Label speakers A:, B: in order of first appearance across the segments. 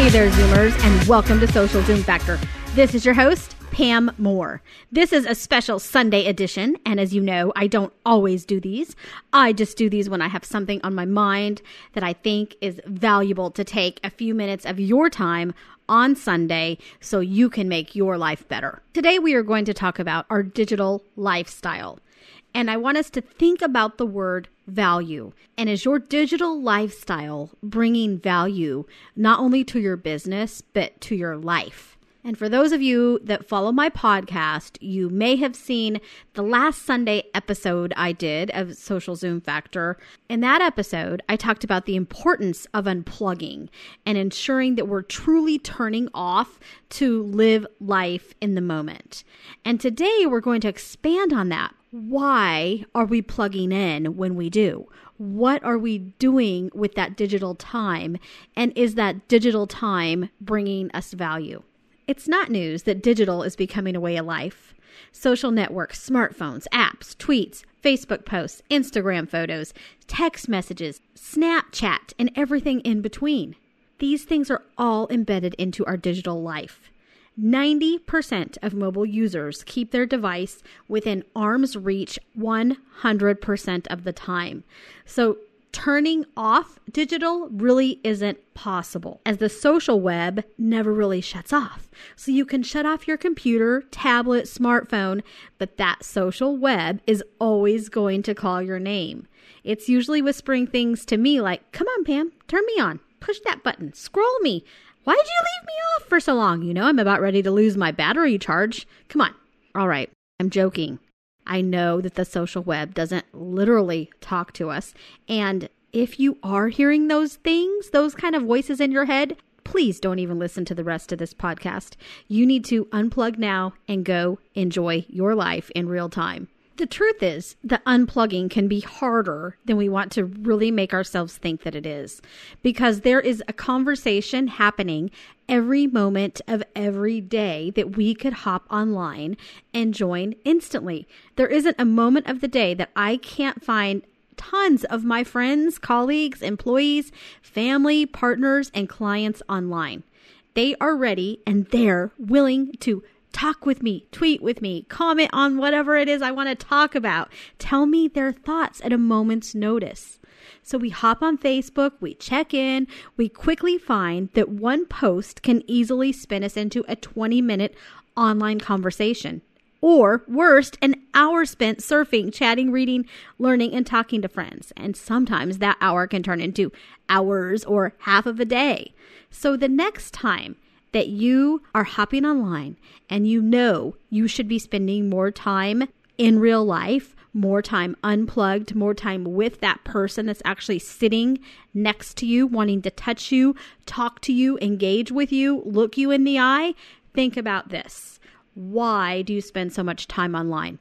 A: Hey there, Zoomers, and welcome to Social Zoom Factor. This is your host, Pam Moore. This is a special Sunday edition, and as you know, I don't always do these. I just do these when I have something on my mind that I think is valuable to take a few minutes of your time on Sunday so you can make your life better. Today, we are going to talk about our digital lifestyle. And I want us to think about the word value. And is your digital lifestyle bringing value not only to your business, but to your life? And for those of you that follow my podcast, you may have seen the last Sunday episode I did of Social Zoom Factor. In that episode, I talked about the importance of unplugging and ensuring that we're truly turning off to live life in the moment. And today we're going to expand on that why are we plugging in when we do? What are we doing with that digital time? And is that digital time bringing us value? It's not news that digital is becoming a way of life. Social networks, smartphones, apps, tweets, Facebook posts, Instagram photos, text messages, Snapchat, and everything in between. These things are all embedded into our digital life. 90% of mobile users keep their device within arm's reach 100% of the time. So, turning off digital really isn't possible as the social web never really shuts off. So, you can shut off your computer, tablet, smartphone, but that social web is always going to call your name. It's usually whispering things to me like, Come on, Pam, turn me on, push that button, scroll me. Why did you leave me off for so long? You know, I'm about ready to lose my battery charge. Come on. All right, I'm joking. I know that the social web doesn't literally talk to us. And if you are hearing those things, those kind of voices in your head, please don't even listen to the rest of this podcast. You need to unplug now and go enjoy your life in real time. The truth is the unplugging can be harder than we want to really make ourselves think that it is because there is a conversation happening every moment of every day that we could hop online and join instantly. There isn't a moment of the day that I can't find tons of my friends, colleagues, employees, family, partners, and clients online. They are ready and they're willing to talk with me, tweet with me, comment on whatever it is I want to talk about. Tell me their thoughts at a moment's notice. So we hop on Facebook, we check in, we quickly find that one post can easily spin us into a 20 minute online conversation. Or worst, an hour spent surfing, chatting, reading, learning, and talking to friends. And sometimes that hour can turn into hours or half of a day. So the next time that you are hopping online and you know you should be spending more time in real life, more time unplugged, more time with that person that's actually sitting next to you, wanting to touch you, talk to you, engage with you, look you in the eye, think about this. Why do you spend so much time online?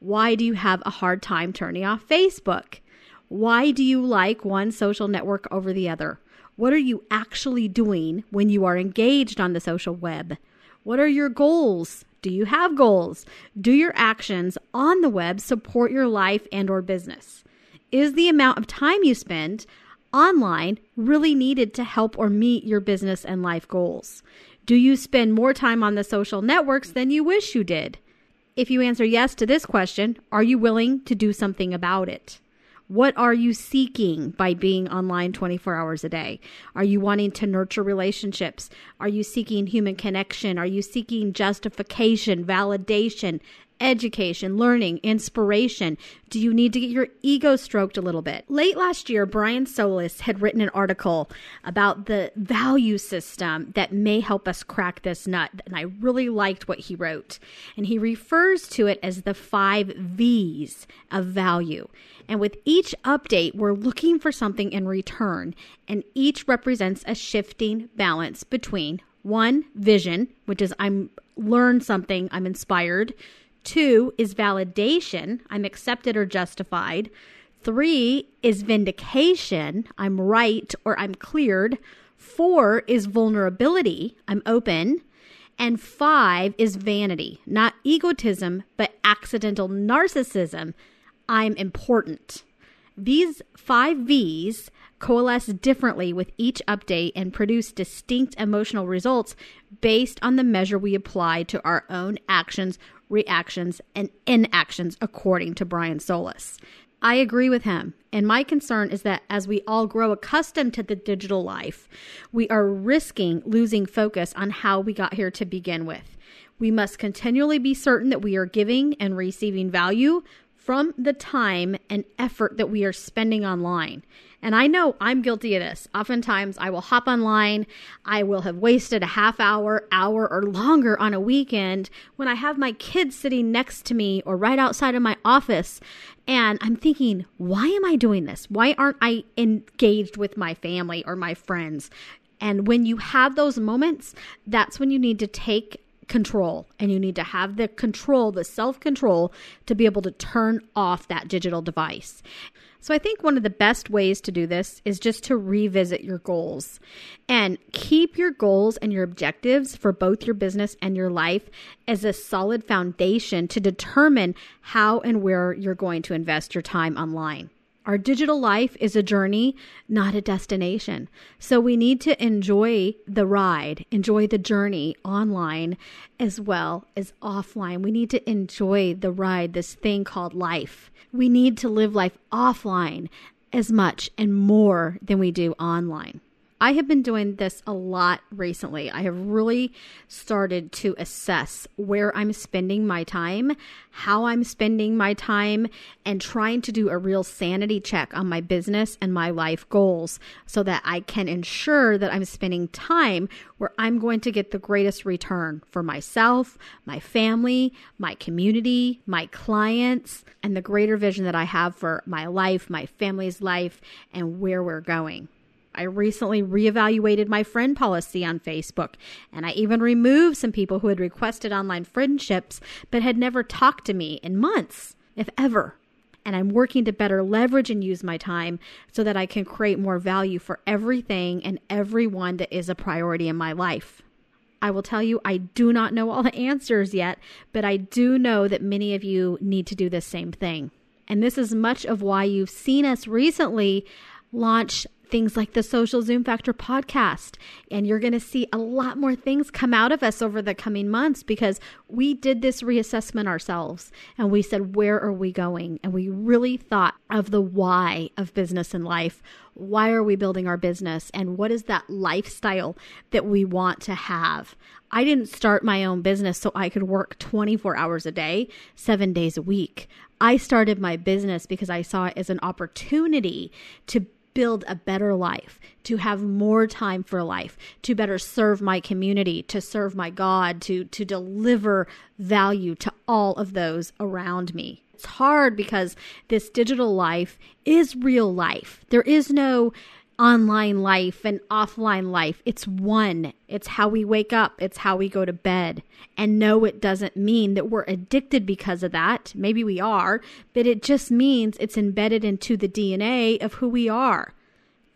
A: Why do you have a hard time turning off Facebook? Why do you like one social network over the other? What are you actually doing when you are engaged on the social web? What are your goals? Do you have goals? Do your actions on the web support your life and or business? Is the amount of time you spend online really needed to help or meet your business and life goals? Do you spend more time on the social networks than you wish you did? If you answer yes to this question, are you willing to do something about it? What are you seeking by being online 24 hours a day? Are you wanting to nurture relationships? Are you seeking human connection? Are you seeking justification, validation, education, learning, inspiration? Do you need to get your ego stroked a little bit? Late last year, Brian Solis had written an article about the value system that may help us crack this nut. And I really liked what he wrote. And he refers to it as the five V's of value. And with each update, we're looking for something in return. And each represents a shifting balance between one, vision, which is I'm learned something, I'm inspired. Two is validation. I'm accepted or justified. Three is vindication. I'm right or I'm cleared. Four is vulnerability. I'm open. And five is vanity, not egotism, but accidental narcissism. I'm important. These five V's coalesce differently with each update and produce distinct emotional results based on the measure we apply to our own actions, reactions, and inactions, according to Brian Solis. I agree with him. And my concern is that as we all grow accustomed to the digital life, we are risking losing focus on how we got here to begin with. We must continually be certain that we are giving and receiving value from the time and effort that we are spending online. And I know I'm guilty of this. Oftentimes, I will hop online. I will have wasted a half hour, hour, or longer on a weekend when I have my kids sitting next to me or right outside of my office. And I'm thinking, why am I doing this? Why aren't I engaged with my family or my friends? And when you have those moments, that's when you need to take control and you need to have the control, the self control to be able to turn off that digital device. So I think one of the best ways to do this is just to revisit your goals and keep your goals and your objectives for both your business and your life as a solid foundation to determine how and where you're going to invest your time online. Our digital life is a journey, not a destination. So we need to enjoy the ride, enjoy the journey online as well as offline. We need to enjoy the ride, this thing called life. We need to live life offline as much and more than we do online. I have been doing this a lot recently. I have really started to assess where I'm spending my time, how I'm spending my time, and trying to do a real sanity check on my business and my life goals so that I can ensure that I'm spending time where I'm going to get the greatest return for myself, my family, my community, my clients, and the greater vision that I have for my life, my family's life, and where we're going. I recently reevaluated my friend policy on Facebook, and I even removed some people who had requested online friendships but had never talked to me in months, if ever. And I'm working to better leverage and use my time so that I can create more value for everything and everyone that is a priority in my life. I will tell you, I do not know all the answers yet, but I do know that many of you need to do the same thing. And this is much of why you've seen us recently launch things like the Social Zoom Factor podcast. And you're going to see a lot more things come out of us over the coming months because we did this reassessment ourselves and we said, where are we going? And we really thought of the why of business and life. Why are we building our business? And what is that lifestyle that we want to have? I didn't start my own business so I could work 24 hours a day, seven days a week. I started my business because I saw it as an opportunity to build a better life, to have more time for life, to better serve my community, to serve my God, to to deliver value to all of those around me. It's hard because this digital life is real life. There is no online life and offline life. It's one. It's how we wake up, it's how we go to bed. And no, it doesn't mean that we're addicted because of that. Maybe we are, but it just means it's embedded into the DNA of who we are.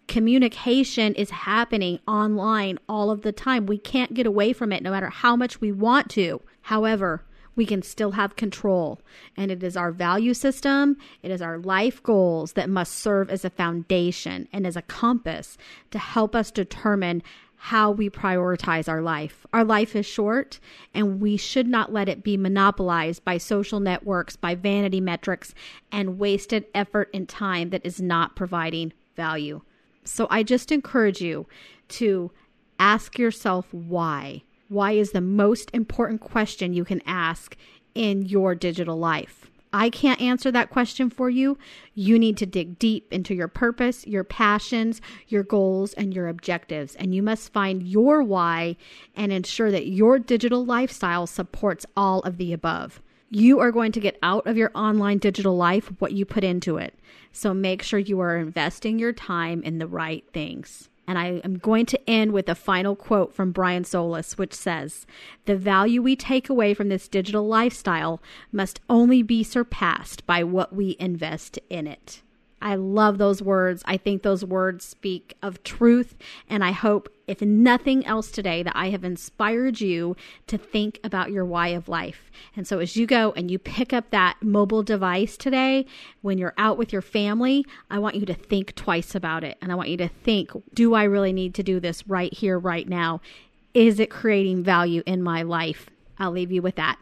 A: Communication is happening online all of the time. We can't get away from it no matter how much we want to. However, we can still have control. And it is our value system, it is our life goals that must serve as a foundation and as a compass to help us determine how we prioritize our life. Our life is short, and we should not let it be monopolized by social networks, by vanity metrics, and wasted effort and time that is not providing value. So I just encourage you to ask yourself why why is the most important question you can ask in your digital life? I can't answer that question for you. You need to dig deep into your purpose, your passions, your goals, and your objectives. And you must find your why and ensure that your digital lifestyle supports all of the above. You are going to get out of your online digital life what you put into it. So make sure you are investing your time in the right things. And I am going to end with a final quote from Brian Solis, which says The value we take away from this digital lifestyle must only be surpassed by what we invest in it. I love those words. I think those words speak of truth. And I hope, if nothing else today, that I have inspired you to think about your why of life. And so, as you go and you pick up that mobile device today, when you're out with your family, I want you to think twice about it. And I want you to think do I really need to do this right here, right now? Is it creating value in my life? I'll leave you with that.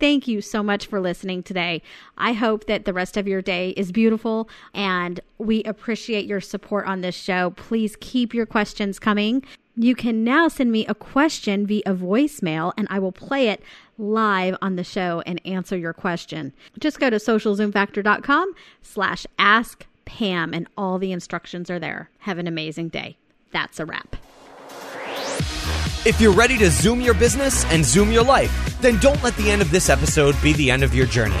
A: Thank you so much for listening today. I hope that the rest of your day is beautiful and we appreciate your support on this show. Please keep your questions coming. You can now send me a question via voicemail and I will play it live on the show and answer your question. Just go to socialzoomfactor.com slash ask Pam and all the instructions are there. Have an amazing day. That's a wrap.
B: If you're ready to zoom your business and zoom your life, then don't let the end of this episode be the end of your journey.